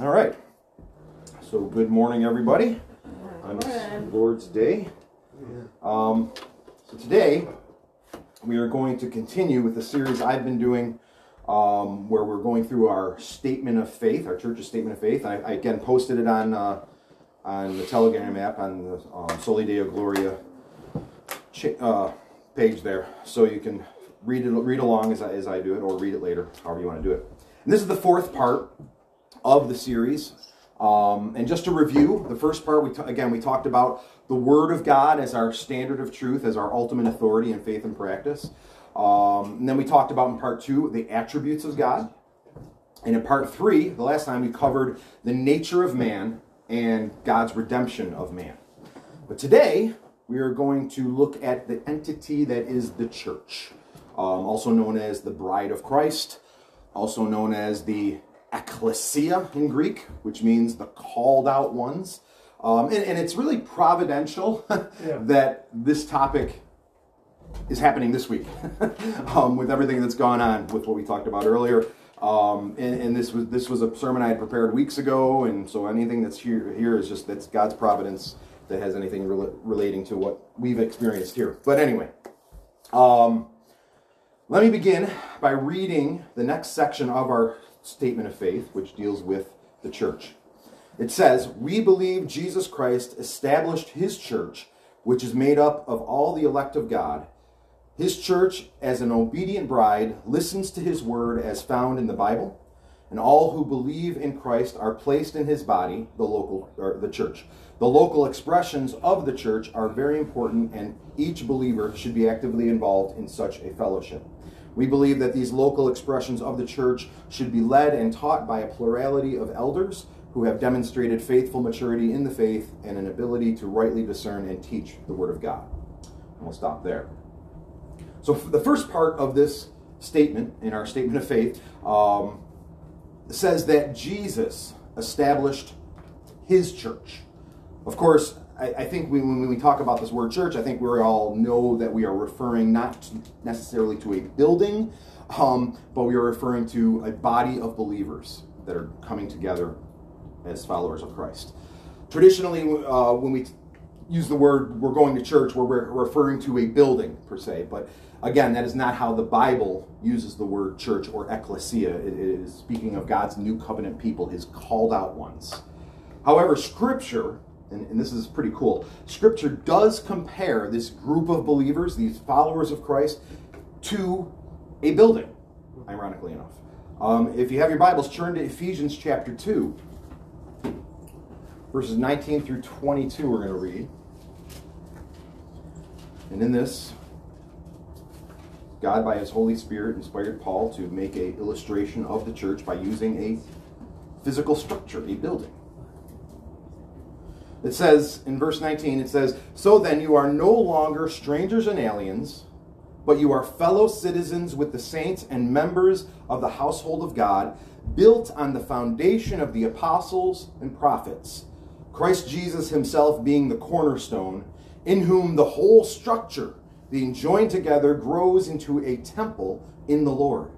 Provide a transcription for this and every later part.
All right. So, good morning, everybody. On this Lord's Day. Um, so, today we are going to continue with the series I've been doing um, where we're going through our statement of faith, our church's statement of faith. I, I again posted it on uh, on the Telegram app on the um, Soli Deo Gloria cha- uh, page there, so you can read it read along as I, as I do it, or read it later, however you want to do it. And this is the fourth part of the series. Um, and just to review, the first part, we t- again, we talked about the Word of God as our standard of truth, as our ultimate authority in faith and practice. Um, and then we talked about in part two the attributes of God. And in part three, the last time, we covered the nature of man and God's redemption of man. But today, we are going to look at the entity that is the church, um, also known as the bride of Christ, also known as the ecclesia in Greek, which means the called out ones. Um, and, and, it's really providential yeah. that this topic is happening this week um, with everything that's gone on with what we talked about earlier. Um, and, and, this was this was a sermon I had prepared weeks ago, and so anything that's here here is just that's God's providence that has anything re- relating to what we've experienced here. But anyway, um, let me begin by reading the next section of our statement of faith, which deals with the church. It says, We believe Jesus Christ established his church, which is made up of all the elect of God. His church, as an obedient bride, listens to his word as found in the Bible, and all who believe in Christ are placed in his body, the local or the church. The local expressions of the church are very important, and each believer should be actively involved in such a fellowship. We believe that these local expressions of the church should be led and taught by a plurality of elders who have demonstrated faithful maturity in the faith and an ability to rightly discern and teach the Word of God. And we'll stop there. So, the first part of this statement, in our statement of faith, um, says that Jesus established his church. Of course, I, I think we, when we talk about this word church, I think we all know that we are referring not necessarily to a building, um, but we are referring to a body of believers that are coming together as followers of Christ. Traditionally, uh, when we use the word we're going to church, we're referring to a building per se, but again, that is not how the Bible uses the word church or ecclesia. It is speaking of God's new covenant people, his called out ones. However, Scripture and, and this is pretty cool. Scripture does compare this group of believers, these followers of Christ, to a building, ironically enough. Um, if you have your Bibles, turn to Ephesians chapter 2, verses 19 through 22, we're going to read. And in this, God, by His Holy Spirit, inspired Paul to make an illustration of the church by using a physical structure, a building. It says in verse 19, it says, So then you are no longer strangers and aliens, but you are fellow citizens with the saints and members of the household of God, built on the foundation of the apostles and prophets, Christ Jesus himself being the cornerstone, in whom the whole structure, being joined together, grows into a temple in the Lord.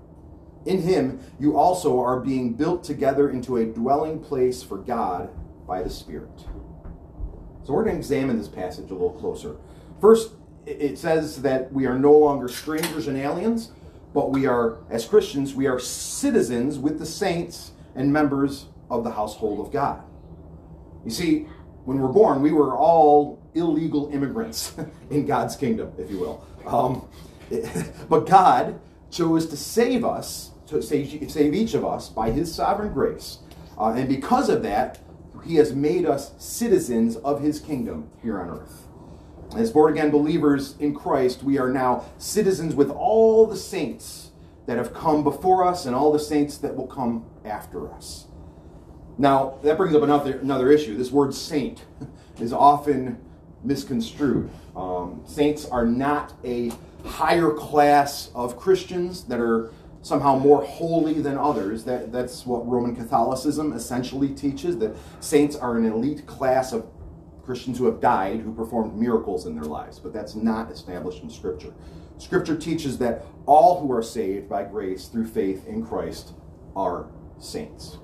In him you also are being built together into a dwelling place for God by the Spirit. So we're going to examine this passage a little closer. First, it says that we are no longer strangers and aliens, but we are, as Christians, we are citizens with the saints and members of the household of God. You see, when we're born, we were all illegal immigrants in God's kingdom, if you will. Um, but God chose to save us, to save, each of us by His sovereign grace. Uh, and because of that, he has made us citizens of his kingdom here on earth. As born again believers in Christ, we are now citizens with all the saints that have come before us and all the saints that will come after us. Now, that brings up another, another issue. This word saint is often misconstrued. Um, saints are not a higher class of Christians that are somehow more holy than others. That, that's what Roman Catholicism essentially teaches that saints are an elite class of Christians who have died who performed miracles in their lives. But that's not established in Scripture. Scripture teaches that all who are saved by grace through faith in Christ are saints.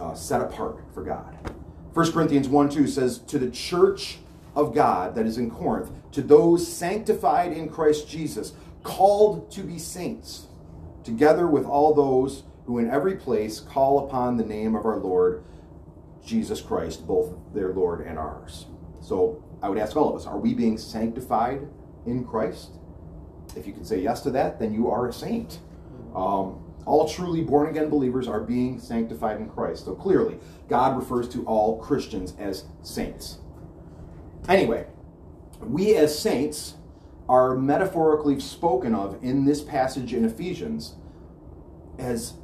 uh, set apart for God. 1 Corinthians 1 2 says, To the church of God that is in Corinth, to those sanctified in Christ Jesus, called to be saints, together with all those who in every place call upon the name of our Lord Jesus Christ, both their Lord and ours. So I would ask all of us, are we being sanctified in Christ? If you can say yes to that, then you are a saint. Um, all truly born again believers are being sanctified in Christ. So clearly, God refers to all Christians as saints. Anyway, we as saints are metaphorically spoken of in this passage in Ephesians as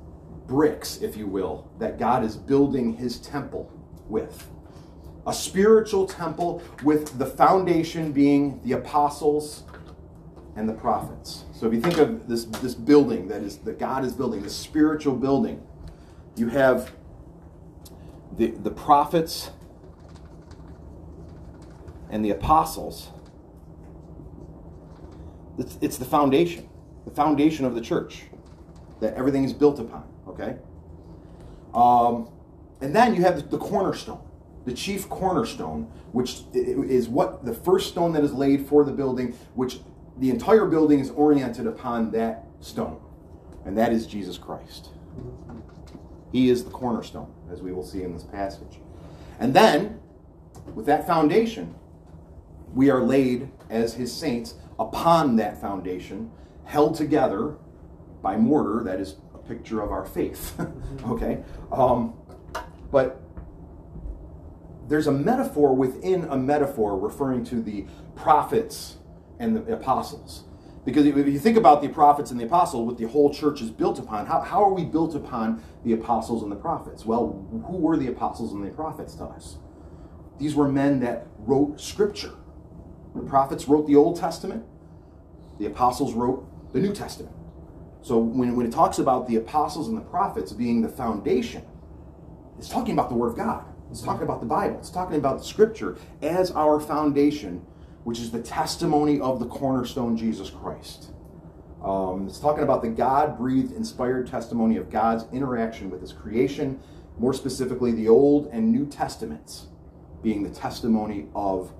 bricks, if you will, that God is building his temple with. A spiritual temple with the foundation being the apostles and the prophets. So if you think of this, this building that is that God is building, this spiritual building, you have the, the prophets and the apostles. It's, it's the foundation, the foundation of the church that everything is built upon. Okay? Um, and then you have the cornerstone, the chief cornerstone, which is what the first stone that is laid for the building, which the entire building is oriented upon that stone, and that is Jesus Christ. He is the cornerstone, as we will see in this passage. And then, with that foundation, we are laid as his saints upon that foundation, held together by mortar, that is a picture of our faith. okay? Um, but there's a metaphor within a metaphor referring to the prophets and the apostles. Because if you think about the prophets and the apostles, what the whole church is built upon, how, how are we built upon the apostles and the prophets? Well, who were the apostles and the prophets to us? These were men that wrote scripture. The prophets wrote the Old Testament, the apostles wrote the New Testament. So when, when it talks about the apostles and the prophets being the foundation, it's talking about the Word of God. It's talking about the Bible. It's talking about the Scripture as our foundation, which is the testimony of the cornerstone, Jesus Christ. Um, it's talking about the God breathed, inspired testimony of God's interaction with His creation, more specifically, the Old and New Testaments being the testimony of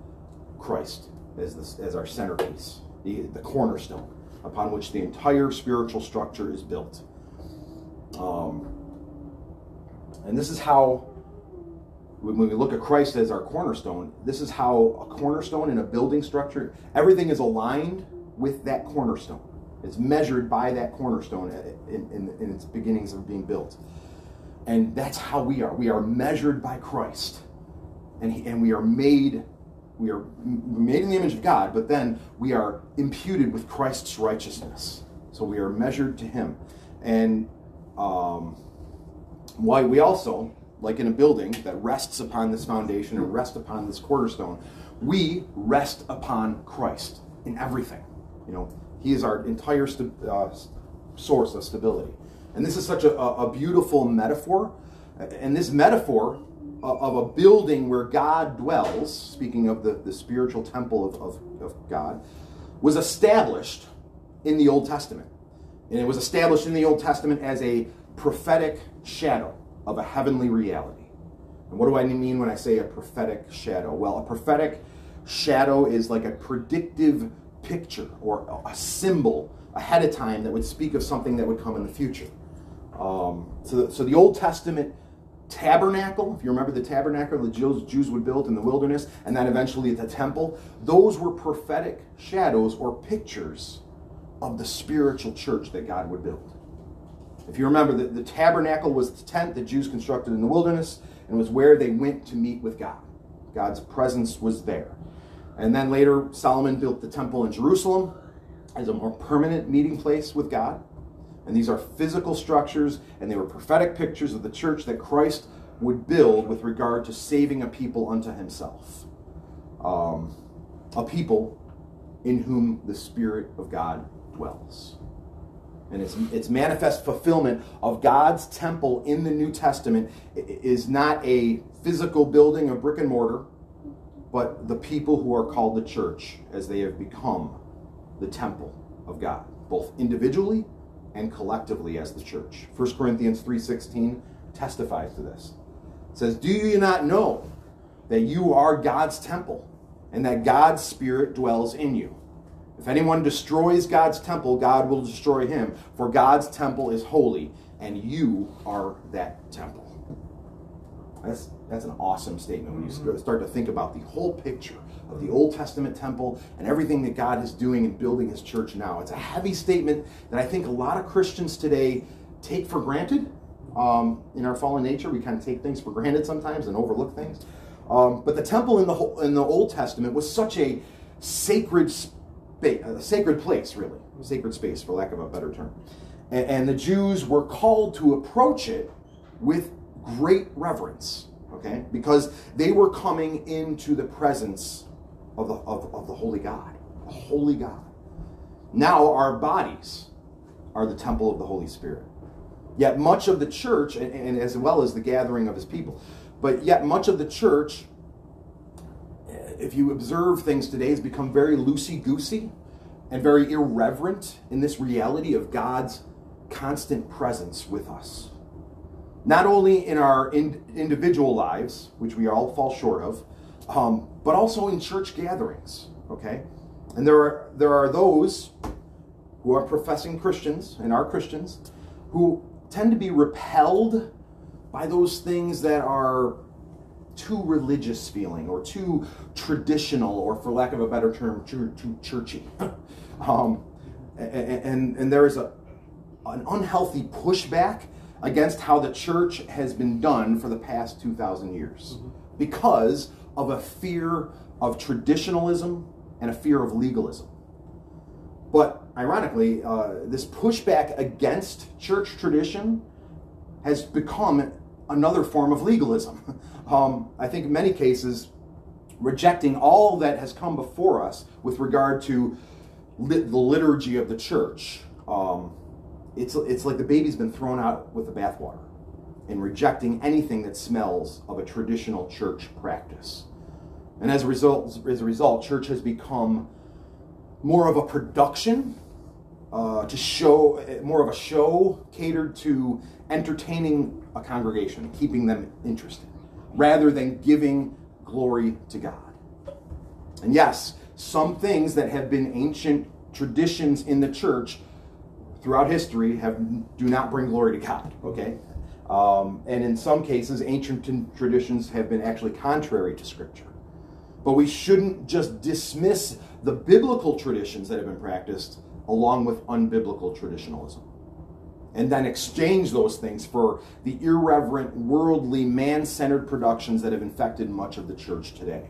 Christ as, as our centerpiece, the, the cornerstone upon which the entire spiritual structure is built. Um, and this is how, when we look at Christ as our cornerstone, this is how a cornerstone in a building structure, everything is aligned with that cornerstone. It's measured by that cornerstone in, in, in its beginnings of being built. And that's how we are. We are measured by Christ. And, he, and we are made we are made in the image of God, but then we are imputed with Christ's righteousness. So we are measured to Him. And um, why we also, like in a building that rests upon this foundation and rests upon this cornerstone, we rest upon Christ in everything. You know, He is our entire st- uh, source of stability. And this is such a, a beautiful metaphor. And this metaphor of a building where God dwells, speaking of the, the spiritual temple of, of, of God, was established in the Old Testament. And it was established in the Old Testament as a prophetic shadow of a heavenly reality. And what do I mean when I say a prophetic shadow? Well, a prophetic shadow is like a predictive picture or a symbol ahead of time that would speak of something that would come in the future. Um, so, so the Old Testament tabernacle, if you remember the tabernacle the Jews would build in the wilderness, and then eventually the temple, those were prophetic shadows or pictures of the spiritual church that God would build. If you remember, the, the tabernacle was the tent that Jews constructed in the wilderness and was where they went to meet with God. God's presence was there. And then later, Solomon built the temple in Jerusalem as a more permanent meeting place with God. And these are physical structures, and they were prophetic pictures of the church that Christ would build with regard to saving a people unto himself. Um, a people in whom the Spirit of God dwells. And its, its manifest fulfillment of God's temple in the New Testament is not a physical building of brick and mortar, but the people who are called the church as they have become the temple of God, both individually and collectively as the church. 1 Corinthians 3:16 testifies to this. It says, Do you not know that you are God's temple and that God's Spirit dwells in you? If anyone destroys God's temple, God will destroy him, for God's temple is holy, and you are that temple. That's, that's an awesome statement when you mm-hmm. start to think about the whole picture of the Old Testament temple and everything that God is doing and building his church now. It's a heavy statement that I think a lot of Christians today take for granted. Um, in our fallen nature, we kind of take things for granted sometimes and overlook things. Um, but the temple in the whole, in the Old Testament was such a sacred space, a sacred place, really, sacred space, for lack of a better term. And, and the Jews were called to approach it with great reverence, okay, because they were coming into the presence of the of, of the Holy God, the Holy God. Now our bodies are the temple of the Holy Spirit. Yet much of the church, and, and as well as the gathering of his people, but yet much of the church, if you observe things today, has become very loosey goosey and very irreverent in this reality of God's constant presence with us. Not only in our in, individual lives, which we all fall short of, um, but also in church gatherings. Okay, and there are there are those who are professing Christians and are Christians who tend to be repelled by those things that are too religious feeling or too traditional or for lack of a better term too, too churchy um, and, and, there is a, an unhealthy pushback against how the church has been done for the past 2,000 years mm-hmm. because of a fear of traditionalism and a fear of legalism. But ironically, uh, this pushback against church tradition has become another form of legalism. Um, I think in many cases, rejecting all that has come before us with regard to the liturgy of the church. Um, it's, it's like the baby's been thrown out with the bathwater and rejecting anything that smells of a traditional church practice. And as a result, as a result, church has become more of a production uh, to show, more of a show catered to entertaining a congregation, keeping them interested, rather than giving glory to God. And yes, some things that have been ancient traditions in the church throughout history have do not bring glory to God. Okay, um, and in some cases, ancient traditions have been actually contrary to Scripture. But we shouldn't just dismiss the biblical traditions that have been practiced along with unbiblical traditionalism. And then exchange those things for the irreverent, worldly, man centered productions that have infected much of the church today.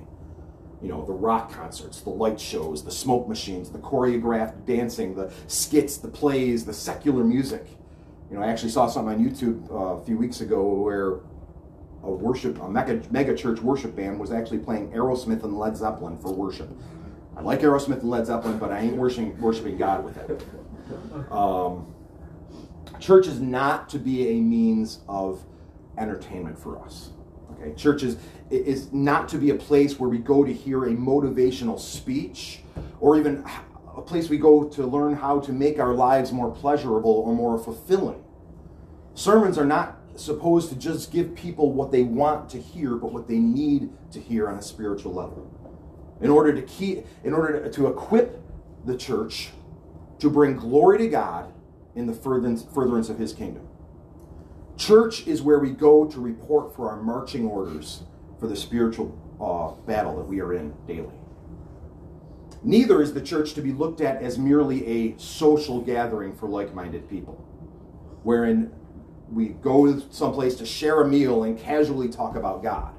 You know, the rock concerts, the light shows, the smoke machines, the choreographed dancing, the skits, the plays, the secular music. You know, I actually saw something on YouTube uh, a few weeks ago where a worship, a mega, mega church worship band was actually playing Aerosmith and Led Zeppelin for worship. I like Aerosmith and Led Zeppelin, but I ain't worshiping, worshiping God with it. Um, church is not to be a means of entertainment for us. Okay, church is, is not to be a place where we go to hear a motivational speech or even a place we go to learn how to make our lives more pleasurable or more fulfilling. Sermons are not supposed to just give people what they want to hear, but what they need to hear on a spiritual level. In order to keep, in order to, equip the church to bring glory to God in the furtherance, furtherance of His kingdom. Church is where we go to report for our marching orders for the spiritual uh, battle that we are in daily. Neither is the church to be looked at as merely a social gathering for like minded people, wherein we go to someplace to share a meal and casually talk about God.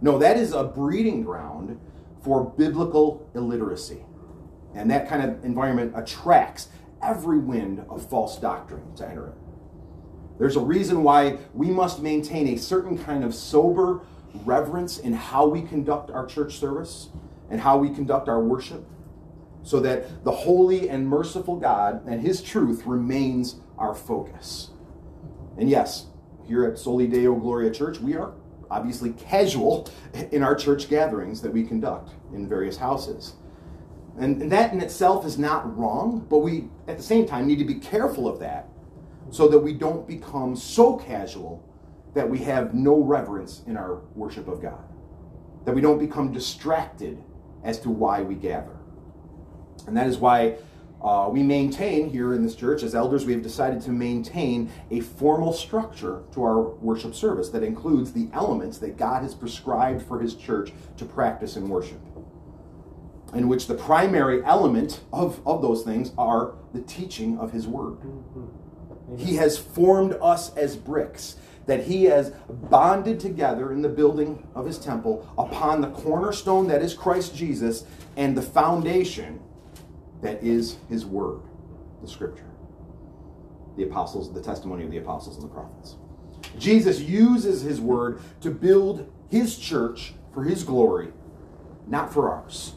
No, that is a breeding ground for biblical illiteracy. And that kind of environment attracts every wind of false doctrine to enter it. There's a reason why we must maintain a certain kind of sober reverence in how we conduct our church service and how we conduct our worship, so that the holy and merciful God and His truth remains our focus. And yes, here at Soli Deo Gloria Church, we are obviously casual in our church gatherings that we conduct in various houses. And, and that in itself is not wrong, but we at the same time need to be careful of that so that we don't become so casual that we have no reverence in our worship of God, that we don't become distracted as to why we gather. And that is why uh, we maintain here in this church, as elders, we have decided to maintain a formal structure to our worship service that includes the elements that God has prescribed for His church to practice in worship. In which the primary element of, of those things are the teaching of His Word. He has formed us as bricks that He has bonded together in the building of His temple upon the cornerstone that is Christ Jesus and the foundation that is his word, the scripture. The apostles, the testimony of the apostles and the prophets. Jesus uses his word to build his church for his glory, not for ours.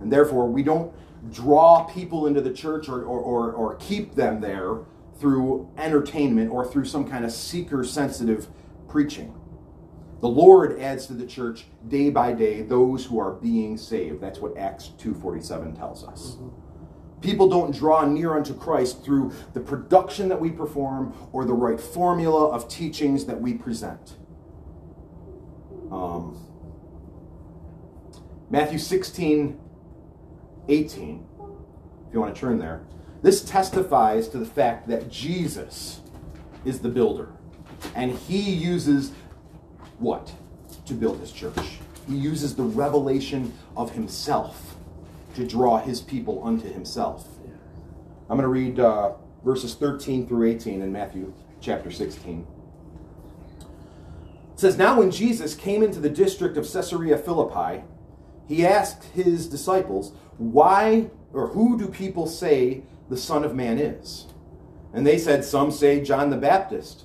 And therefore, we don't draw people into the church or, or, or, or keep them there through entertainment or through some kind of seeker sensitive preaching. The Lord adds to the church day by day those who are being saved. That's what Acts 2:47 tells us. People don't draw near unto Christ through the production that we perform or the right formula of teachings that we present. Um, Matthew 16, 18, if you want to turn there, this testifies to the fact that Jesus is the builder. And he uses what? To build his church. He uses the revelation of himself to draw his people unto himself. I'm going to read uh, verses 13 through 18 in Matthew chapter 16. It says, Now when Jesus came into the district of Caesarea Philippi, he asked his disciples, Why or who do people say the Son of Man is? And they said, Some say John the Baptist,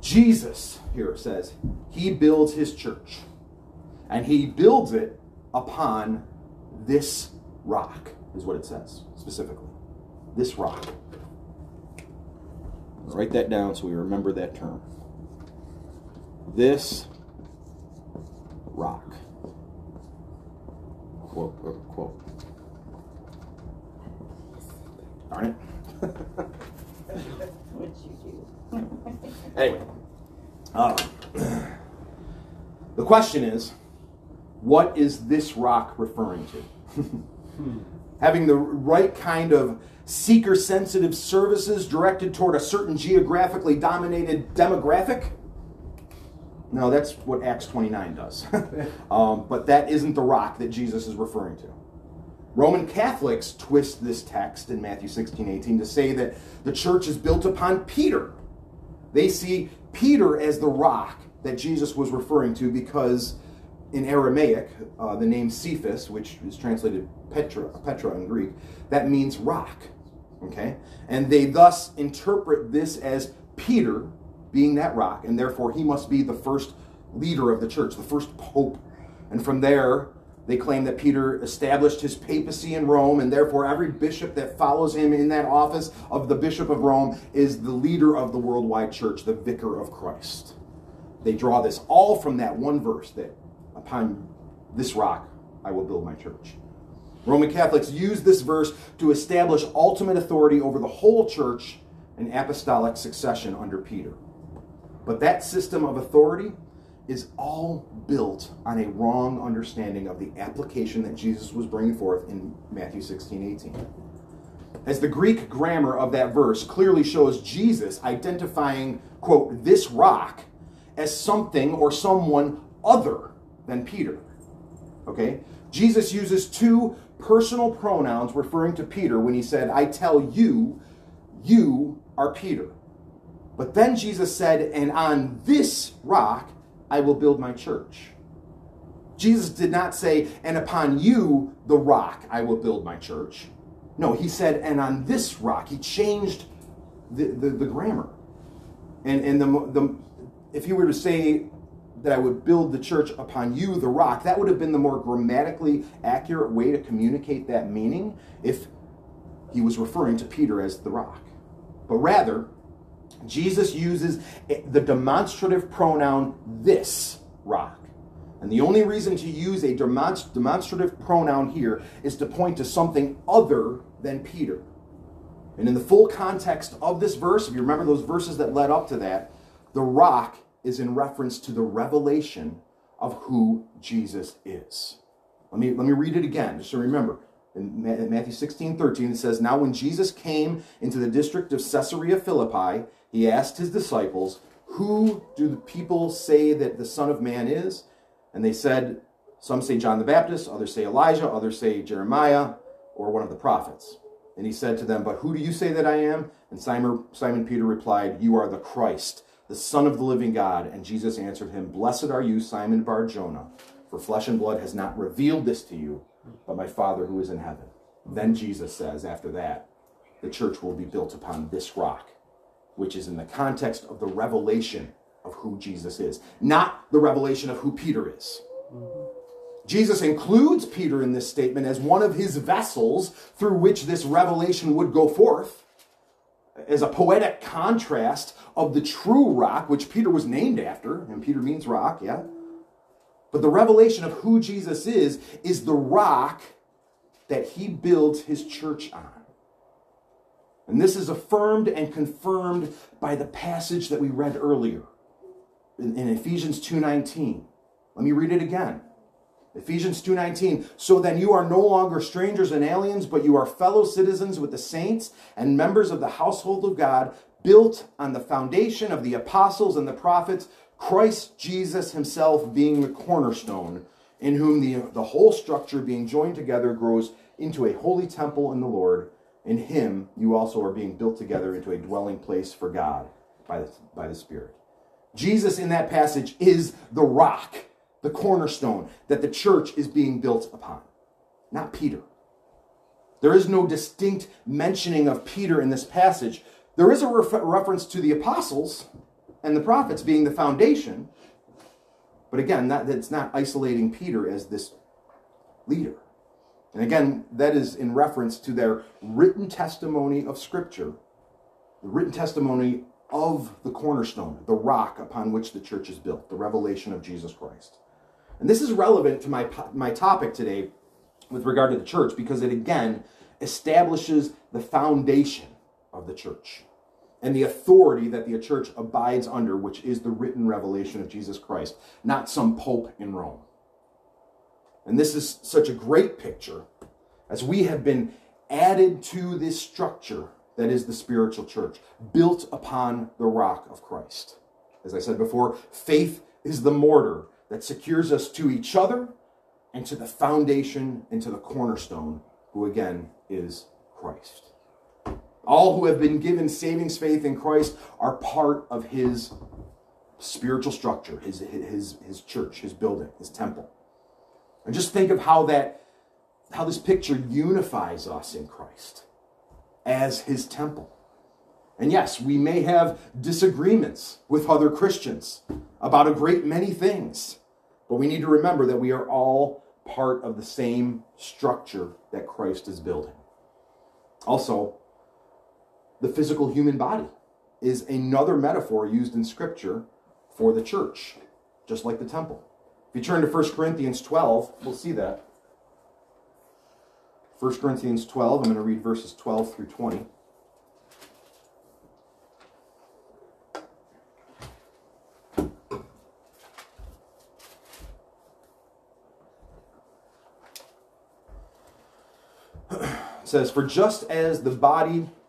Jesus, here says, he builds his church, and he builds it upon this rock, is what it says specifically. This rock. Write that down so we remember that term. This rock. Quote, quote, quote. Darn it. What'd you do? anyway. Uh, the question is what is this rock referring to? Having the right kind of seeker sensitive services directed toward a certain geographically dominated demographic? No, that's what Acts 29 does. um, but that isn't the rock that Jesus is referring to. Roman Catholics twist this text in Matthew 16 18 to say that the church is built upon Peter. They see Peter as the rock that Jesus was referring to because in Aramaic, uh, the name Cephas, which is translated Petra, Petra in Greek, that means rock. Okay? And they thus interpret this as Peter being that rock, and therefore he must be the first leader of the church, the first pope. And from there, they claim that Peter established his papacy in Rome, and therefore every bishop that follows him in that office of the Bishop of Rome is the leader of the worldwide church, the vicar of Christ. They draw this all from that one verse that Upon this rock I will build my church. Roman Catholics use this verse to establish ultimate authority over the whole church and apostolic succession under Peter. But that system of authority is all built on a wrong understanding of the application that Jesus was bringing forth in Matthew 16 18. As the Greek grammar of that verse clearly shows Jesus identifying, quote, this rock as something or someone other than Peter. Okay? Jesus uses two personal pronouns referring to Peter when he said, I tell you, you are Peter. But then Jesus said, And on this rock I will build my church. Jesus did not say, And upon you, the rock, I will build my church. No, he said, And on this rock. He changed the, the, the grammar. And, and the, the, if he were to say that I would build the church upon you, the rock, that would have been the more grammatically accurate way to communicate that meaning if he was referring to Peter as the rock. But rather, Jesus uses the demonstrative pronoun this rock. And the only reason to use a demonstrative pronoun here is to point to something other than Peter. And in the full context of this verse, if you remember those verses that led up to that, the rock is in reference to the revelation of who Jesus is. Let me, let me read it again, just to remember. In Matthew 16, 13, it says, Now when Jesus came into the district of Caesarea Philippi, he asked his disciples, Who do the people say that the Son of Man is? And they said, Some say John the Baptist, others say Elijah, others say Jeremiah, or one of the prophets. And he said to them, But who do you say that I am? And Simon, Simon Peter replied, You are the Christ, the Son of the living God. And Jesus answered him, Blessed are you, Simon Bar Jonah, for flesh and blood has not revealed this to you, but my Father who is in heaven. Then Jesus says, after that, the church will be built upon this rock, which is in the context of the revelation of who Jesus is, not the revelation of who Peter is. Jesus includes Peter in this statement as one of his vessels through which this revelation would go forth as a poetic contrast of the true rock, which Peter was named after, and Peter means rock, yeah. But the revelation of who Jesus is, is the rock that he builds his church on. And this is affirmed and confirmed by the passage that we read earlier in, in Ephesians 2.19. Let me read it again. Ephesians 2:19 So then you are no longer strangers and aliens but you are fellow citizens with the saints and members of the household of God built on the foundation of the apostles and the prophets Christ Jesus himself being the cornerstone in whom the, the whole structure being joined together grows into a holy temple in the Lord in him you also are being built together into a dwelling place for God by the, by the Spirit Jesus in that passage is the rock the cornerstone that the church is being built upon, not Peter. There is no distinct mentioning of Peter in this passage. There is a refer- reference to the apostles and the prophets being the foundation. But again, that, that's not isolating Peter as this leader. And again, that is in reference to their written testimony of Scripture, the written testimony of the cornerstone, the rock upon which the church is built, the revelation of Jesus Christ. And this is relevant to my, my topic today with regard to the church because it again establishes the foundation of the church and the authority that the church abides under, which is the written revelation of Jesus Christ, not some pope in Rome. And this is such a great picture as we have been added to this structure that is the spiritual church, built upon the rock of Christ. As I said before, faith is the mortar that secures us to each other and to the foundation and to the cornerstone, who again is Christ. All who have been given savings faith in Christ are part of his spiritual structure, his, his, his church, his building, his temple. And just think of how that how this picture unifies us in Christ as his temple. And yes, we may have disagreements with other Christians about a great many things. But we need to remember that we are all part of the same structure that Christ is building. Also, the physical human body is another metaphor used in Scripture for the church, just like the temple. If you turn to 1 Corinthians 12, we'll see that. 1 Corinthians 12, I'm going to read verses 12 through 20. says, For just as the body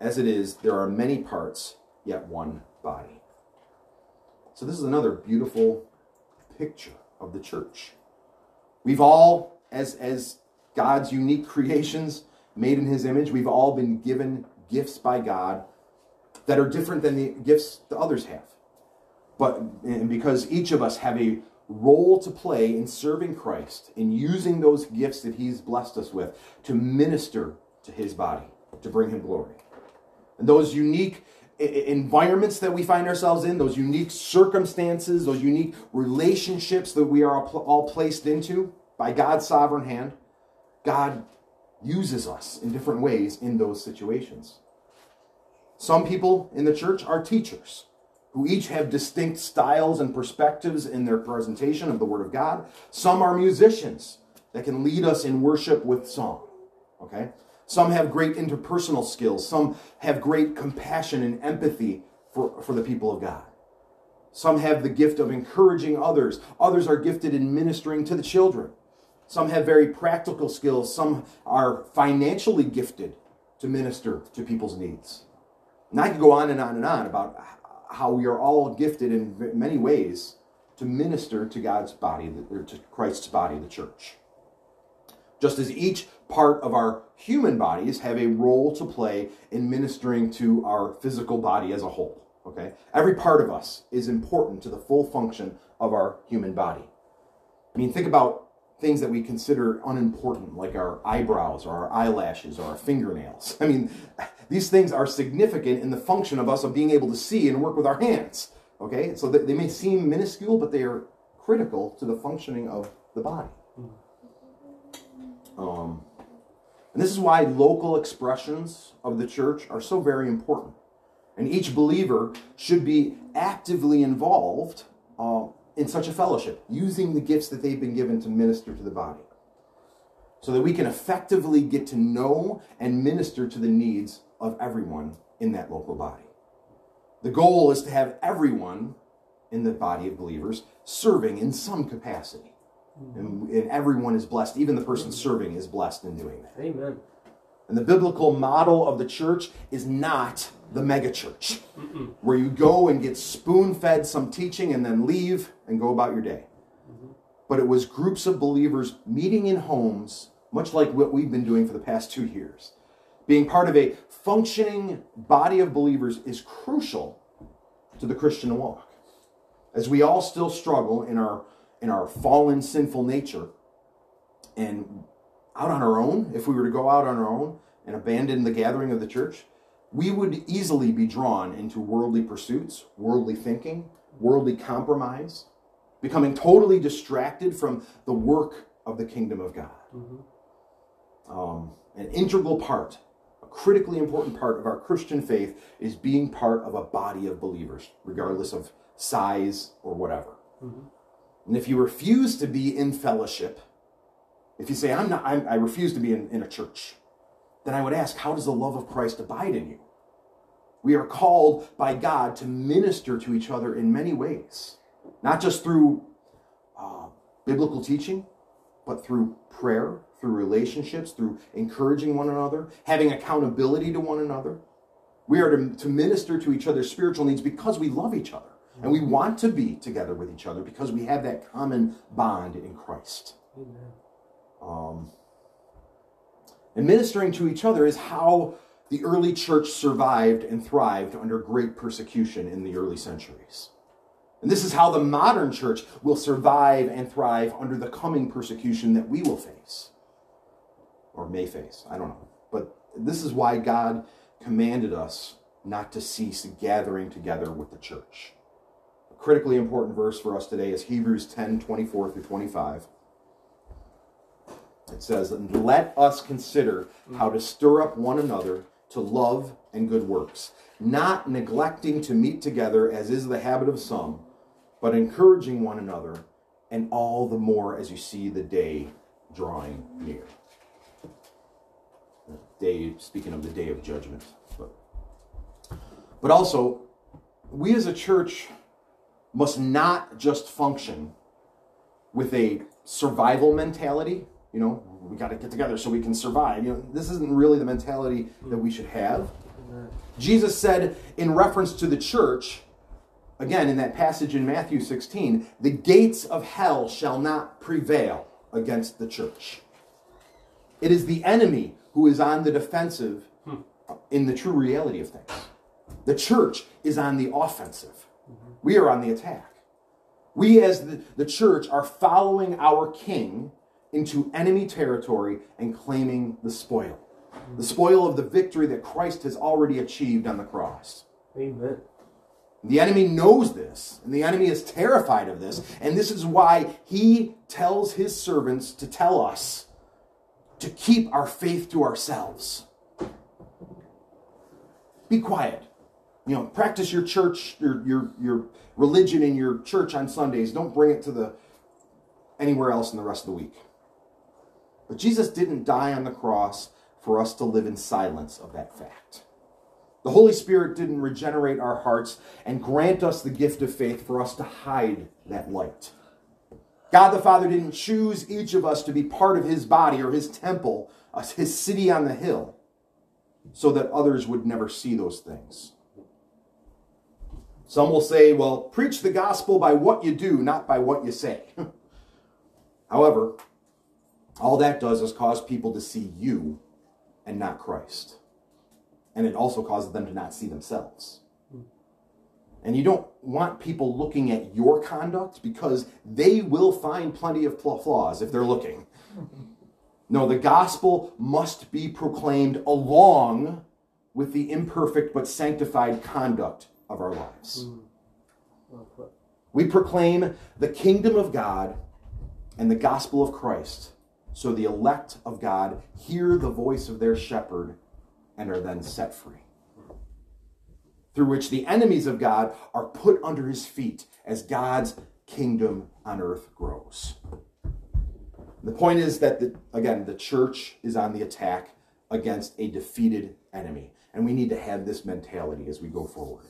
As it is, there are many parts, yet one body. So, this is another beautiful picture of the church. We've all, as, as God's unique creations made in His image, we've all been given gifts by God that are different than the gifts the others have. But and because each of us have a role to play in serving Christ, in using those gifts that He's blessed us with to minister to His body, to bring Him glory. Those unique environments that we find ourselves in, those unique circumstances, those unique relationships that we are all placed into by God's sovereign hand, God uses us in different ways in those situations. Some people in the church are teachers who each have distinct styles and perspectives in their presentation of the Word of God. Some are musicians that can lead us in worship with song. Okay? Some have great interpersonal skills. Some have great compassion and empathy for, for the people of God. Some have the gift of encouraging others. Others are gifted in ministering to the children. Some have very practical skills. Some are financially gifted to minister to people's needs. And I could go on and on and on about how we are all gifted in many ways to minister to God's body, or to Christ's body, the church. Just as each part of our human bodies have a role to play in ministering to our physical body as a whole. Okay? Every part of us is important to the full function of our human body. I mean, think about things that we consider unimportant, like our eyebrows or our eyelashes or our fingernails. I mean, these things are significant in the function of us of being able to see and work with our hands. Okay, so they may seem minuscule, but they are critical to the functioning of the body. Um, and this is why local expressions of the church are so very important. And each believer should be actively involved uh, in such a fellowship, using the gifts that they've been given to minister to the body. So that we can effectively get to know and minister to the needs of everyone in that local body. The goal is to have everyone in the body of believers serving in some capacity. And, and, everyone is blessed. Even the person serving is blessed in doing that. Amen. And the biblical model of the church is not the megachurch, where you go and get spoon fed some teaching and then leave and go about your day. Mm-hmm. But it was groups of believers meeting in homes, much like what we've been doing for the past two years. Being part of a functioning body of believers is crucial to the Christian walk. As we all still struggle in our in our fallen sinful nature and out on our own, if we were to go out on our own and abandon the gathering of the church, we would easily be drawn into worldly pursuits, worldly thinking, worldly compromise, becoming totally distracted from the work of the kingdom of God. Mm-hmm. Um, an integral part, a critically important part of our Christian faith is being part of a body of believers, regardless of size or whatever. Mm-hmm. And if you refuse to be in fellowship, if you say, I'm not, I'm, i refuse to be in, in a church, then I would ask, how does the love of Christ abide in you? We are called by God to minister to each other in many ways, not just through uh, biblical teaching, but through prayer, through relationships, through encouraging one another, having accountability to one another. We are to, to minister to each other's spiritual needs because we love each other. And we want to be together with each other because we have that common bond in Christ. Um, and ministering to each other is how the early church survived and thrived under great persecution in the early centuries. And this is how the modern church will survive and thrive under the coming persecution that we will face or may face. I don't know. But this is why God commanded us not to cease gathering together with the church critically important verse for us today is Hebrews 10 24 through 25. It says, Let us consider how to stir up one another to love and good works, not neglecting to meet together as is the habit of some, but encouraging one another, and all the more as you see the day drawing near. Day, speaking of the day of judgment. But, but also, we as a church must not just function with a survival mentality. You know, we got to get together so we can survive. You know, this isn't really the mentality that we should have. Jesus said in reference to the church, again in that passage in Matthew 16, the gates of hell shall not prevail against the church. It is the enemy who is on the defensive hmm. in the true reality of things. The church is on the offensive. We are on the attack. We, as the, the church, are following our king into enemy territory and claiming the spoil. The spoil of the victory that Christ has already achieved on the cross. Amen. The enemy knows this, and the enemy is terrified of this, and this is why he tells his servants to tell us to keep our faith to ourselves. Be quiet. You know, practice your church, your your your religion in your church on Sundays. Don't bring it to the anywhere else in the rest of the week. But Jesus didn't die on the cross for us to live in silence of that fact. The Holy Spirit didn't regenerate our hearts and grant us the gift of faith for us to hide that light. God the Father didn't choose each of us to be part of his body or his temple, his city on the hill, so that others would never see those things. Some will say, well, preach the gospel by what you do, not by what you say. However, all that does is cause people to see you and not Christ. And it also causes them to not see themselves. And you don't want people looking at your conduct because they will find plenty of flaws if they're looking. No, the gospel must be proclaimed along with the imperfect but sanctified conduct of our lives. Mm. We proclaim the kingdom of God and the gospel of Christ so the elect of God hear the voice of their shepherd and are then set free. Through which the enemies of God are put under his feet as God's kingdom on earth grows. The point is that, the, again, the church is on the attack against a defeated enemy. And we need to have this mentality as we go forward.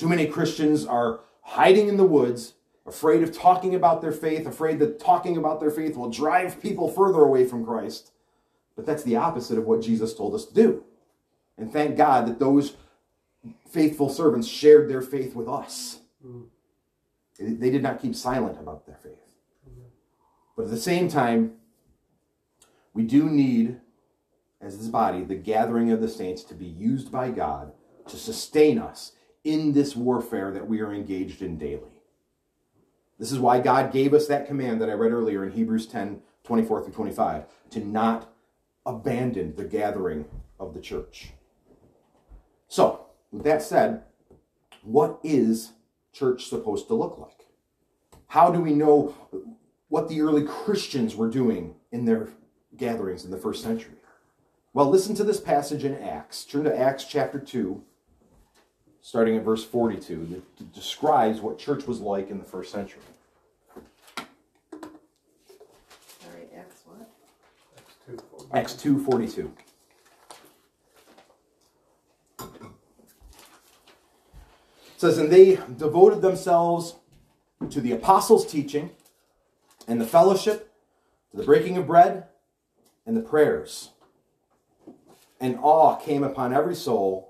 Too many Christians are hiding in the woods, afraid of talking about their faith, afraid that talking about their faith will drive people further away from Christ. But that's the opposite of what Jesus told us to do. And thank God that those faithful servants shared their faith with us. Mm. They did not keep silent about their faith. Mm-hmm. But at the same time, we do need, as this body, the gathering of the saints to be used by God to sustain us in this warfare that we are engaged in daily. This is why God gave us that command that I read earlier in Hebrews 10 24 through 25 to not abandon the gathering of the church. So, with that said, what is church supposed to look like? How do we know what the early Christians were doing in their gatherings in the first century? Well, listen to this passage in Acts. Turn to Acts chapter 2, starting at verse 42, that describes what church was like in the first century. Sorry, Acts what? Acts 2 42. It says, And they devoted themselves to the apostles' teaching and the fellowship, to the breaking of bread and the prayers. And awe came upon every soul,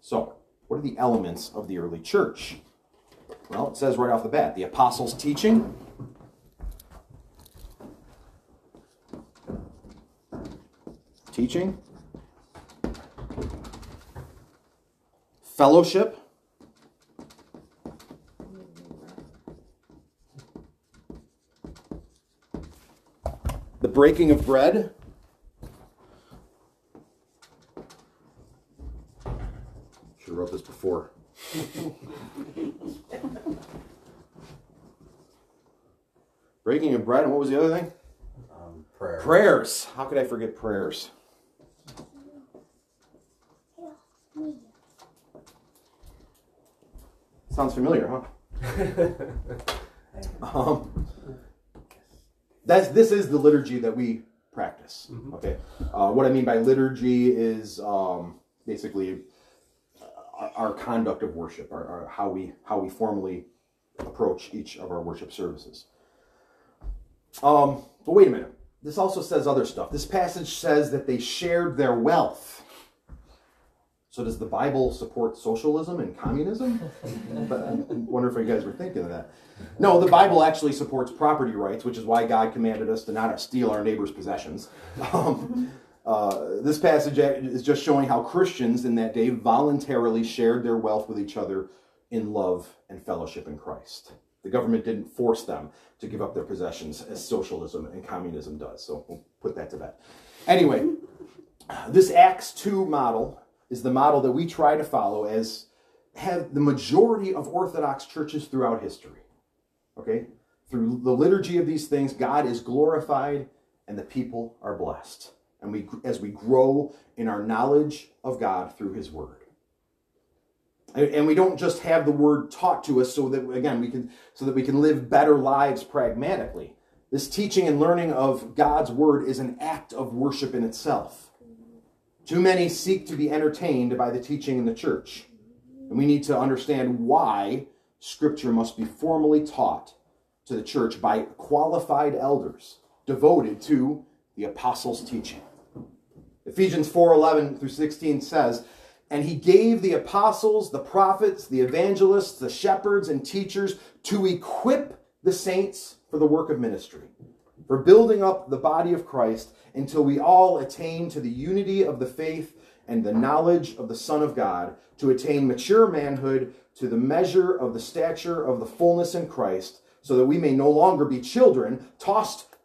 So, what are the elements of the early church? Well, it says right off the bat the apostles' teaching, teaching, fellowship, the breaking of bread, should have wrote this before. breaking of bread, and what was the other thing? Um, prayer. Prayers. How could I forget prayers? Sounds familiar, huh? um, that's this is the liturgy that we practice. Okay, uh, what I mean by liturgy is um, basically our conduct of worship, our, our, how we how we formally approach each of our worship services. Um, but wait a minute. This also says other stuff. This passage says that they shared their wealth. So does the Bible support socialism and communism? I wonder if you guys were thinking of that. No, the Bible actually supports property rights, which is why God commanded us to not steal our neighbor's possessions. Um, uh, this passage is just showing how Christians in that day voluntarily shared their wealth with each other in love and fellowship in Christ. The government didn't force them to give up their possessions as socialism and communism does. So we'll put that to bed. Anyway, this Acts 2 model is the model that we try to follow as have the majority of Orthodox churches throughout history. Okay? Through the liturgy of these things, God is glorified and the people are blessed. And we as we grow in our knowledge of God through his word. And we don't just have the word taught to us so that again we can so that we can live better lives pragmatically. This teaching and learning of God's word is an act of worship in itself. Too many seek to be entertained by the teaching in the church. And we need to understand why scripture must be formally taught to the church by qualified elders devoted to the apostles' teaching. Ephesians 4:11 through 16 says, and he gave the apostles, the prophets, the evangelists, the shepherds, and teachers to equip the saints for the work of ministry, for building up the body of Christ until we all attain to the unity of the faith and the knowledge of the Son of God, to attain mature manhood to the measure of the stature of the fullness in Christ, so that we may no longer be children, tossed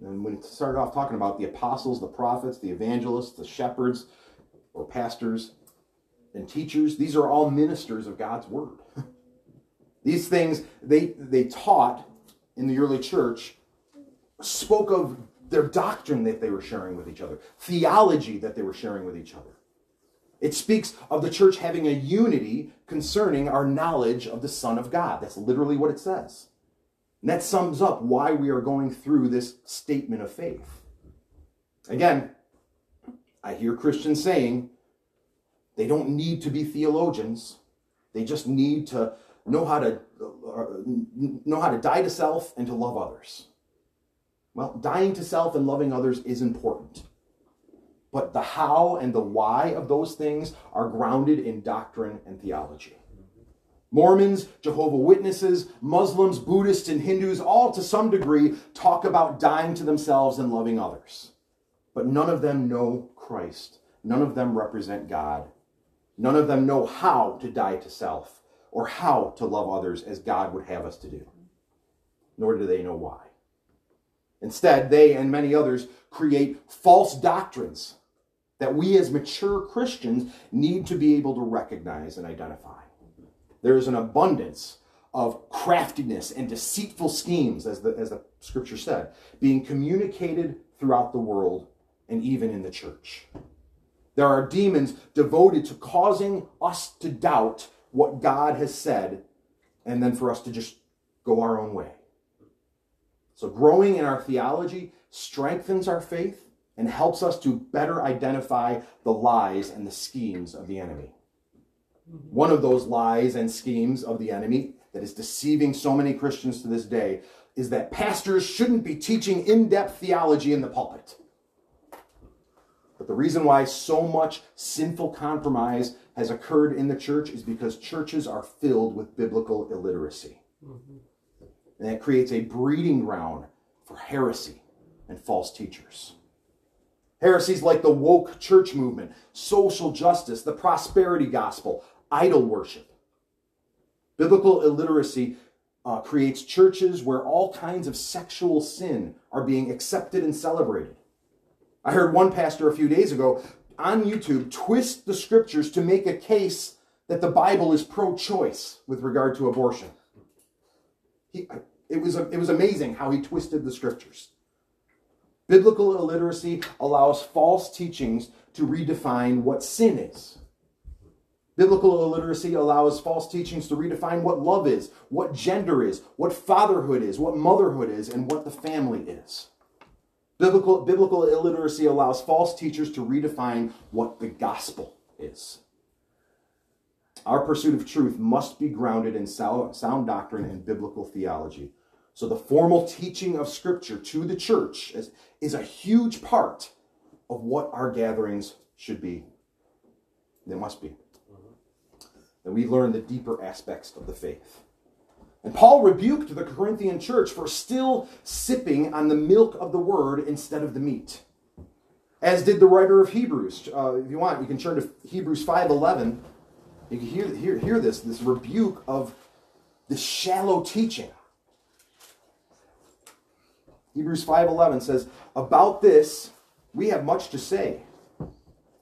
And when it started off talking about the apostles, the prophets, the evangelists, the shepherds, or pastors and teachers, these are all ministers of God's word. these things they they taught in the early church spoke of their doctrine that they were sharing with each other, theology that they were sharing with each other. It speaks of the church having a unity concerning our knowledge of the Son of God. That's literally what it says. And that sums up why we are going through this statement of faith. Again, I hear Christians saying they don't need to be theologians. They just need to know how to uh, know how to die to self and to love others. Well, dying to self and loving others is important. But the how and the why of those things are grounded in doctrine and theology. Mormons, Jehovah Witnesses, Muslims, Buddhists, and Hindus all to some degree talk about dying to themselves and loving others. But none of them know Christ. None of them represent God. None of them know how to die to self or how to love others as God would have us to do. Nor do they know why. Instead, they and many others create false doctrines that we as mature Christians need to be able to recognize and identify there is an abundance of craftiness and deceitful schemes, as the, as the scripture said, being communicated throughout the world and even in the church. There are demons devoted to causing us to doubt what God has said and then for us to just go our own way. So, growing in our theology strengthens our faith and helps us to better identify the lies and the schemes of the enemy. One of those lies and schemes of the enemy that is deceiving so many Christians to this day is that pastors shouldn't be teaching in depth theology in the pulpit. But the reason why so much sinful compromise has occurred in the church is because churches are filled with biblical illiteracy. Mm-hmm. And that creates a breeding ground for heresy and false teachers. Heresies like the woke church movement, social justice, the prosperity gospel, idol worship. Biblical illiteracy uh, creates churches where all kinds of sexual sin are being accepted and celebrated. I heard one pastor a few days ago on YouTube twist the scriptures to make a case that the Bible is pro choice with regard to abortion. He, it, was, it was amazing how he twisted the scriptures. Biblical illiteracy allows false teachings to redefine what sin is. Biblical illiteracy allows false teachings to redefine what love is, what gender is, what fatherhood is, what motherhood is, and what the family is. Biblical, biblical illiteracy allows false teachers to redefine what the gospel is. Our pursuit of truth must be grounded in sound doctrine and biblical theology. So, the formal teaching of Scripture to the church is, is a huge part of what our gatherings should be. They must be. And we learn the deeper aspects of the faith. And Paul rebuked the Corinthian church for still sipping on the milk of the word instead of the meat. As did the writer of Hebrews. Uh, if you want, you can turn to Hebrews 5.11. You can hear, hear, hear this, this rebuke of the shallow teaching. Hebrews 5.11 says, About this we have much to say,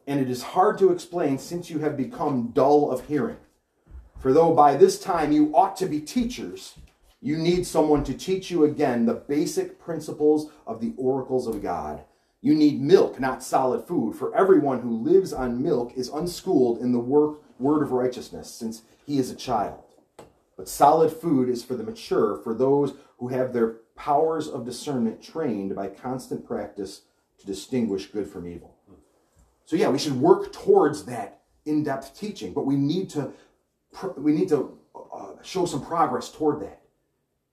and it is hard to explain since you have become dull of hearing. For though by this time you ought to be teachers, you need someone to teach you again the basic principles of the oracles of God. You need milk, not solid food, for everyone who lives on milk is unschooled in the work, word of righteousness, since he is a child. But solid food is for the mature, for those who have their powers of discernment trained by constant practice to distinguish good from evil. So, yeah, we should work towards that in depth teaching, but we need to we need to uh, show some progress toward that.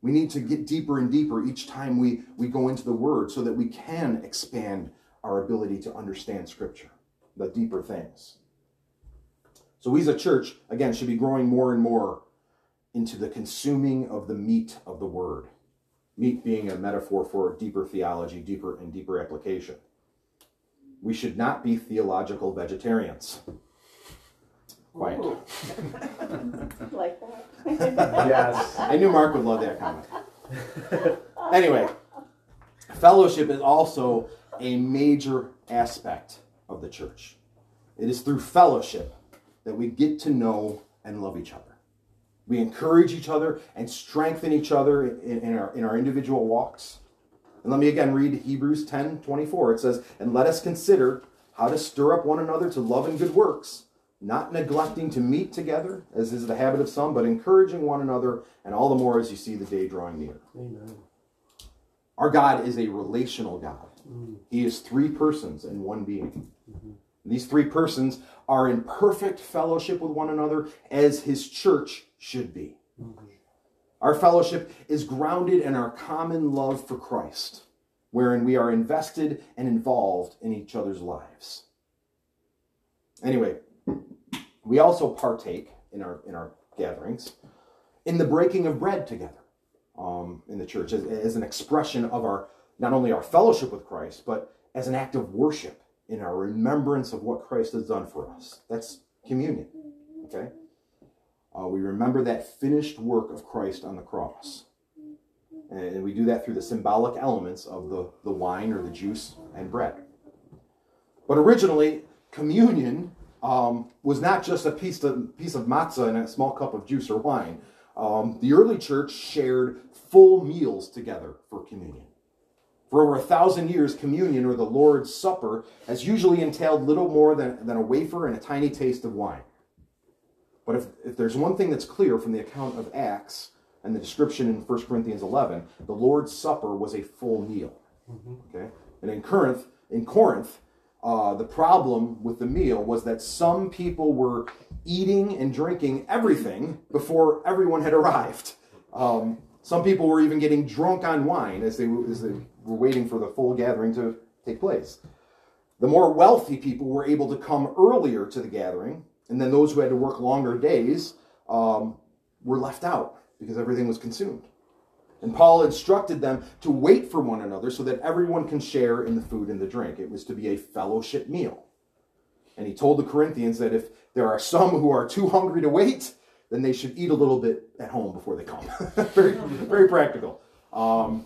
We need to get deeper and deeper each time we, we go into the Word so that we can expand our ability to understand Scripture, the deeper things. So, we as a church, again, should be growing more and more into the consuming of the meat of the Word. Meat being a metaphor for deeper theology, deeper and deeper application. We should not be theological vegetarians. Quiet. like that. yes. I knew Mark would love that comment. anyway, fellowship is also a major aspect of the church. It is through fellowship that we get to know and love each other. We encourage each other and strengthen each other in, in, our, in our individual walks. And let me again read Hebrews 10 24. It says, And let us consider how to stir up one another to love and good works not neglecting to meet together, as is the habit of some, but encouraging one another, and all the more as you see the day drawing near. Amen. Our God is a relational God. Mm. He is three persons in one being. Mm-hmm. These three persons are in perfect fellowship with one another, as his church should be. Mm-hmm. Our fellowship is grounded in our common love for Christ, wherein we are invested and involved in each other's lives. Anyway, we also partake in our in our gatherings in the breaking of bread together um, in the church as, as an expression of our not only our fellowship with Christ, but as an act of worship in our remembrance of what Christ has done for us. That's communion. Okay? Uh, we remember that finished work of Christ on the cross. And we do that through the symbolic elements of the, the wine or the juice and bread. But originally, communion um, was not just a piece of, piece of matzah and a small cup of juice or wine. Um, the early church shared full meals together for communion. For over a thousand years, communion or the Lord's Supper has usually entailed little more than, than a wafer and a tiny taste of wine. But if, if there's one thing that's clear from the account of Acts and the description in 1 Corinthians 11, the Lord's Supper was a full meal. Mm-hmm. Okay? And in Corinth, in Corinth, uh, the problem with the meal was that some people were eating and drinking everything before everyone had arrived. Um, some people were even getting drunk on wine as they, as they were waiting for the full gathering to take place. The more wealthy people were able to come earlier to the gathering, and then those who had to work longer days um, were left out because everything was consumed. And Paul instructed them to wait for one another so that everyone can share in the food and the drink. It was to be a fellowship meal. And he told the Corinthians that if there are some who are too hungry to wait, then they should eat a little bit at home before they come. very, very practical. Um,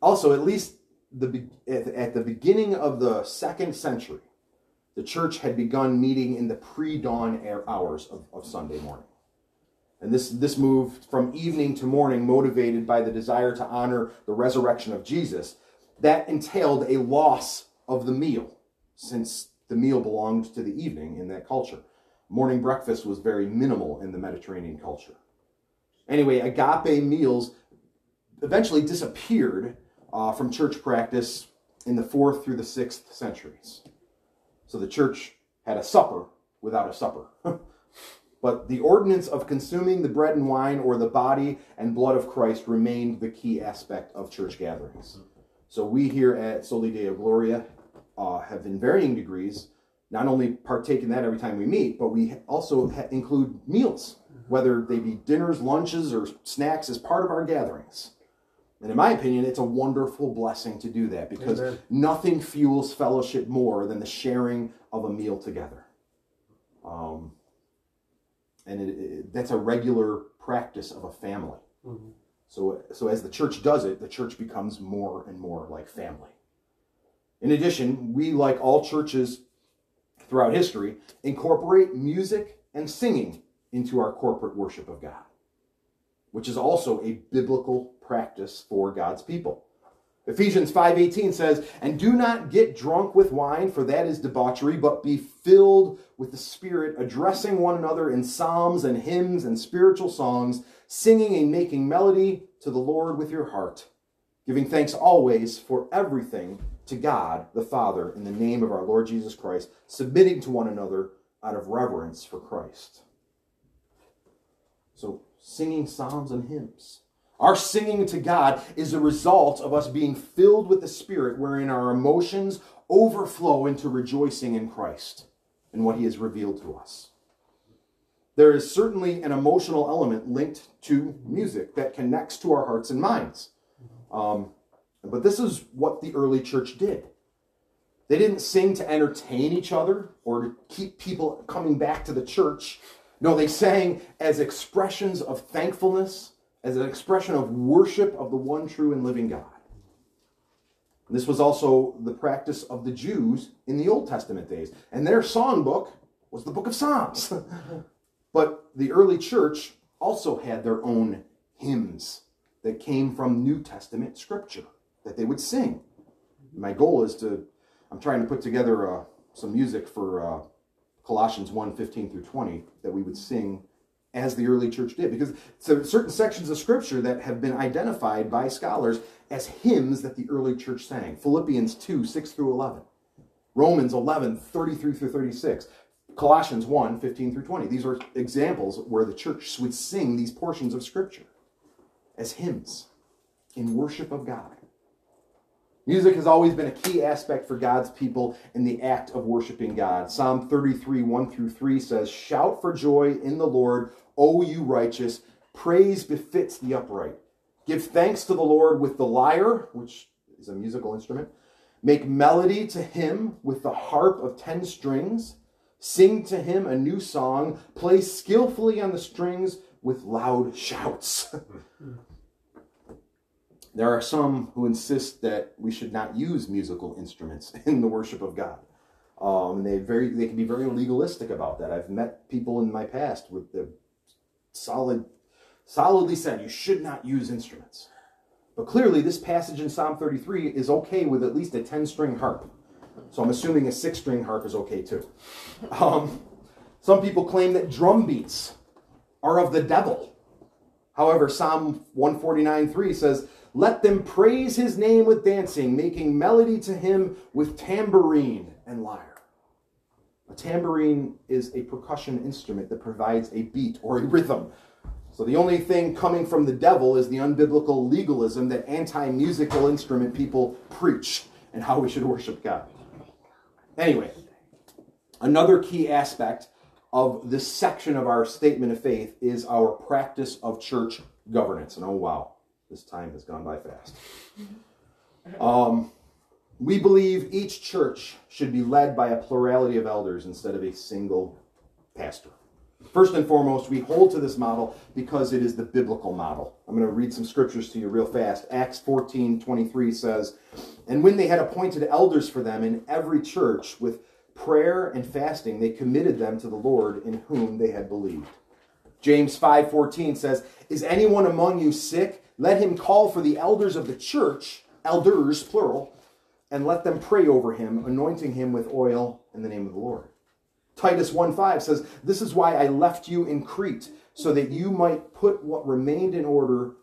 also, at least the, at the beginning of the second century, the church had begun meeting in the pre-dawn hours of, of Sunday morning. And this, this moved from evening to morning, motivated by the desire to honor the resurrection of Jesus. That entailed a loss of the meal, since the meal belonged to the evening in that culture. Morning breakfast was very minimal in the Mediterranean culture. Anyway, agape meals eventually disappeared uh, from church practice in the fourth through the sixth centuries. So the church had a supper without a supper. but the ordinance of consuming the bread and wine or the body and blood of Christ remained the key aspect of church gatherings. So we here at Soli Deo Gloria uh, have, in varying degrees, not only partake in that every time we meet, but we also ha- include meals, whether they be dinners, lunches, or snacks, as part of our gatherings. And in my opinion, it's a wonderful blessing to do that because Amen. nothing fuels fellowship more than the sharing of a meal together. Um, and it, it, that's a regular practice of a family. Mm-hmm. So, so as the church does it, the church becomes more and more like family. In addition, we, like all churches throughout history, incorporate music and singing into our corporate worship of God, which is also a biblical practice for God's people. Ephesians 5:18 says, "And do not get drunk with wine, for that is debauchery, but be filled with the Spirit, addressing one another in psalms and hymns and spiritual songs, singing and making melody to the Lord with your heart, giving thanks always for everything to God the Father in the name of our Lord Jesus Christ, submitting to one another out of reverence for Christ." So, singing psalms and hymns our singing to God is a result of us being filled with the Spirit, wherein our emotions overflow into rejoicing in Christ and what He has revealed to us. There is certainly an emotional element linked to music that connects to our hearts and minds. Um, but this is what the early church did. They didn't sing to entertain each other or to keep people coming back to the church. No, they sang as expressions of thankfulness as an expression of worship of the one true and living God. This was also the practice of the Jews in the Old Testament days. And their songbook was the book of Psalms. but the early church also had their own hymns that came from New Testament scripture that they would sing. My goal is to, I'm trying to put together uh, some music for uh, Colossians 1 15 through 20 that we would sing as the early church did. Because so certain sections of scripture that have been identified by scholars as hymns that the early church sang. Philippians 2, 6 through 11. Romans 11, 33 through 36. Colossians 1, 15 through 20. These are examples where the church would sing these portions of scripture as hymns in worship of God. Music has always been a key aspect for God's people in the act of worshiping God. Psalm 33, 1 through 3 says, Shout for joy in the Lord, O you righteous. Praise befits the upright. Give thanks to the Lord with the lyre, which is a musical instrument. Make melody to him with the harp of ten strings. Sing to him a new song. Play skillfully on the strings with loud shouts. There are some who insist that we should not use musical instruments in the worship of God. Um, they very they can be very legalistic about that. I've met people in my past with the solid, solidly said you should not use instruments. But clearly, this passage in Psalm 33 is okay with at least a 10 string harp. So I'm assuming a six string harp is okay too. Um, some people claim that drum beats are of the devil However, Psalm 149 3 says, Let them praise his name with dancing, making melody to him with tambourine and lyre. A tambourine is a percussion instrument that provides a beat or a rhythm. So the only thing coming from the devil is the unbiblical legalism that anti musical instrument people preach and how we should worship God. Anyway, another key aspect of this section of our statement of faith is our practice of church governance. And oh, wow, this time has gone by fast. Um, we believe each church should be led by a plurality of elders instead of a single pastor. First and foremost, we hold to this model because it is the biblical model. I'm going to read some scriptures to you real fast. Acts 14 23 says, And when they had appointed elders for them in every church with prayer and fasting, they committed them to the Lord in whom they had believed. James 5:14 says, "Is anyone among you sick? Let him call for the elders of the church, elders plural, and let them pray over him, anointing him with oil in the name of the Lord." Titus 1:5 says, "This is why I left you in Crete, so that you might put what remained in order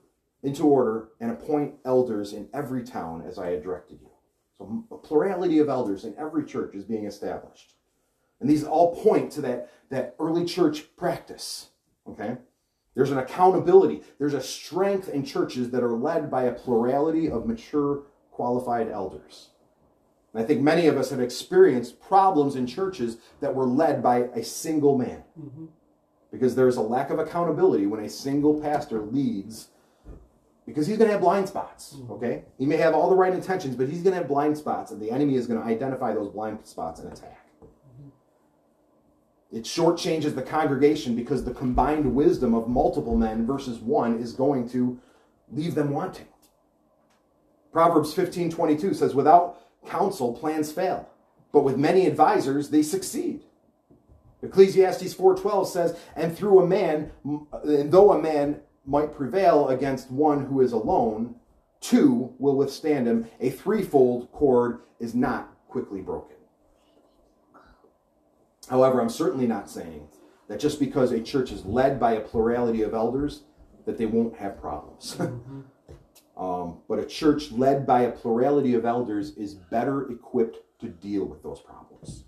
into order and appoint elders in every town as I had directed you." So a plurality of elders in every church is being established. And these all point to that, that early church practice. Okay? There's an accountability. There's a strength in churches that are led by a plurality of mature, qualified elders. And I think many of us have experienced problems in churches that were led by a single man. Mm-hmm. Because there's a lack of accountability when a single pastor leads because he's going to have blind spots, mm-hmm. okay? He may have all the right intentions, but he's going to have blind spots, and the enemy is going to identify those blind spots and attack. Mm-hmm. It shortchanges the congregation because the combined wisdom of multiple men versus one is going to leave them wanting. Proverbs 15 22 says, Without counsel, plans fail, but with many advisors, they succeed. Ecclesiastes 4:12 says, "And through a man, and though a man might prevail against one who is alone, two will withstand him. A threefold cord is not quickly broken. However, I'm certainly not saying that just because a church is led by a plurality of elders, that they won't have problems. Mm-hmm. um, but a church led by a plurality of elders is better equipped to deal with those problems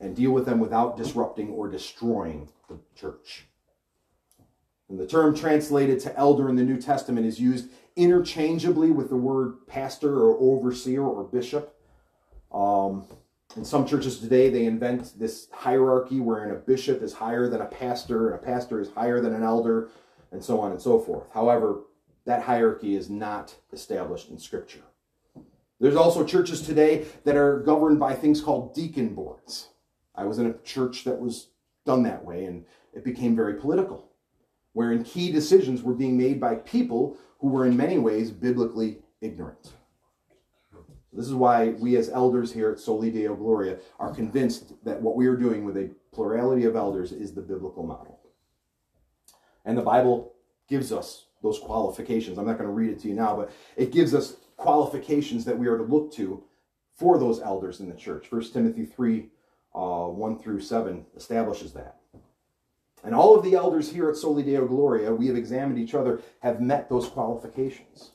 and deal with them without disrupting or destroying the church. And the term translated to elder in the New Testament is used interchangeably with the word pastor or overseer or bishop. Um, in some churches today, they invent this hierarchy wherein a bishop is higher than a pastor, and a pastor is higher than an elder, and so on and so forth. However, that hierarchy is not established in Scripture. There's also churches today that are governed by things called deacon boards. I was in a church that was done that way, and it became very political wherein key decisions were being made by people who were in many ways biblically ignorant. This is why we as elders here at Soli Deo Gloria are convinced that what we are doing with a plurality of elders is the biblical model. And the Bible gives us those qualifications. I'm not going to read it to you now, but it gives us qualifications that we are to look to for those elders in the church. 1 Timothy 3 uh, 1 through 7 establishes that. And all of the elders here at Soli Deo Gloria, we have examined each other, have met those qualifications.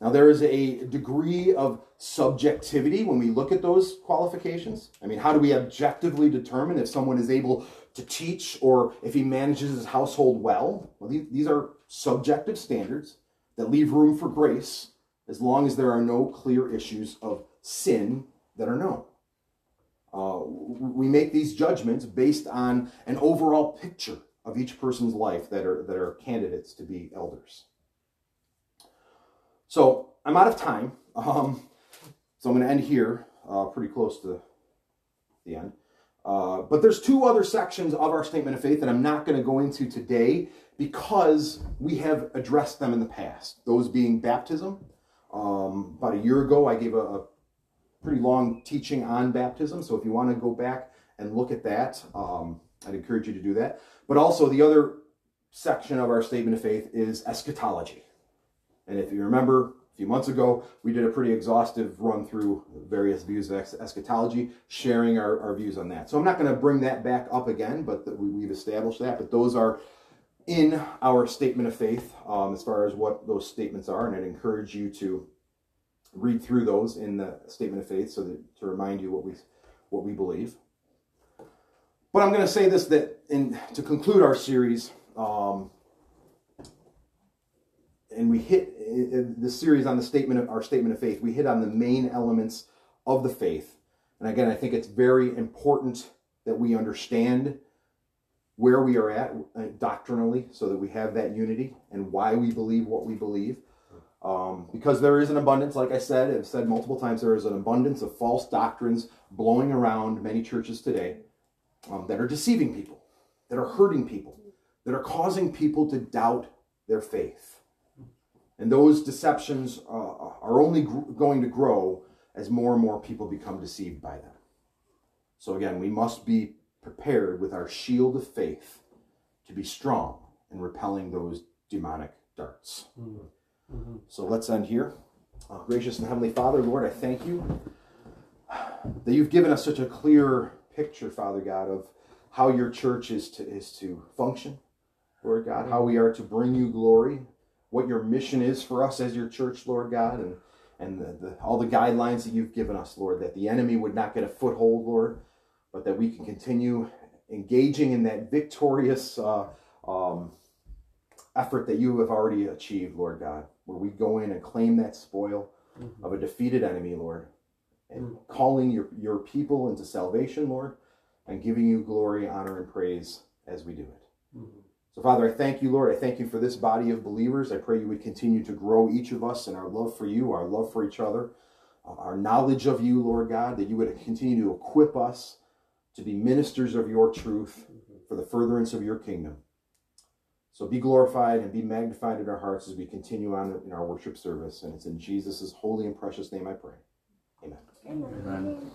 Now, there is a degree of subjectivity when we look at those qualifications. I mean, how do we objectively determine if someone is able to teach or if he manages his household well? Well, these are subjective standards that leave room for grace as long as there are no clear issues of sin that are known. Uh, we make these judgments based on an overall picture of each person's life that are, that are candidates to be elders. So I'm out of time. Um, so I'm going to end here, uh, pretty close to the end. Uh, but there's two other sections of our statement of faith that I'm not going to go into today because we have addressed them in the past. Those being baptism. Um, about a year ago, I gave a, a pretty long teaching on baptism. So if you want to go back and look at that, um, I'd encourage you to do that. But also, the other section of our statement of faith is eschatology. And if you remember, a few months ago, we did a pretty exhaustive run through various views of eschatology, sharing our, our views on that. So I'm not going to bring that back up again, but the, we, we've established that. But those are in our statement of faith um, as far as what those statements are, and I'd encourage you to read through those in the statement of faith so that to remind you what we what we believe. But I'm going to say this that in to conclude our series, um, and we hit the series on the statement of our statement of faith. We hit on the main elements of the faith, and again, I think it's very important that we understand where we are at uh, doctrinally so that we have that unity and why we believe what we believe. Um, because there is an abundance, like I said, I've said multiple times, there is an abundance of false doctrines blowing around many churches today um, that are deceiving people, that are hurting people, that are causing people to doubt their faith. And those deceptions uh, are only gr- going to grow as more and more people become deceived by them. So, again, we must be prepared with our shield of faith to be strong in repelling those demonic darts. Mm-hmm. Mm-hmm. So let's end here. Uh, gracious and Heavenly Father, Lord, I thank you that you've given us such a clear picture, Father God, of how your church is to, is to function, Lord God, how we are to bring you glory, what your mission is for us as your church, Lord God, and, and the, the, all the guidelines that you've given us, Lord, that the enemy would not get a foothold, Lord, but that we can continue engaging in that victorious uh, um, effort that you have already achieved, Lord God, where we go in and claim that spoil mm-hmm. of a defeated enemy, Lord, and mm-hmm. calling your, your people into salvation, Lord, and giving you glory, honor, and praise as we do it. Mm-hmm. So, Father, I thank you, Lord. I thank you for this body of believers. I pray you would continue to grow each of us in our love for you, our love for each other, uh, our knowledge of you, Lord God, that you would continue to equip us to be ministers of your truth for the furtherance of your kingdom. So be glorified and be magnified in our hearts as we continue on in our worship service. And it's in Jesus' holy and precious name I pray. Amen. Amen. Amen.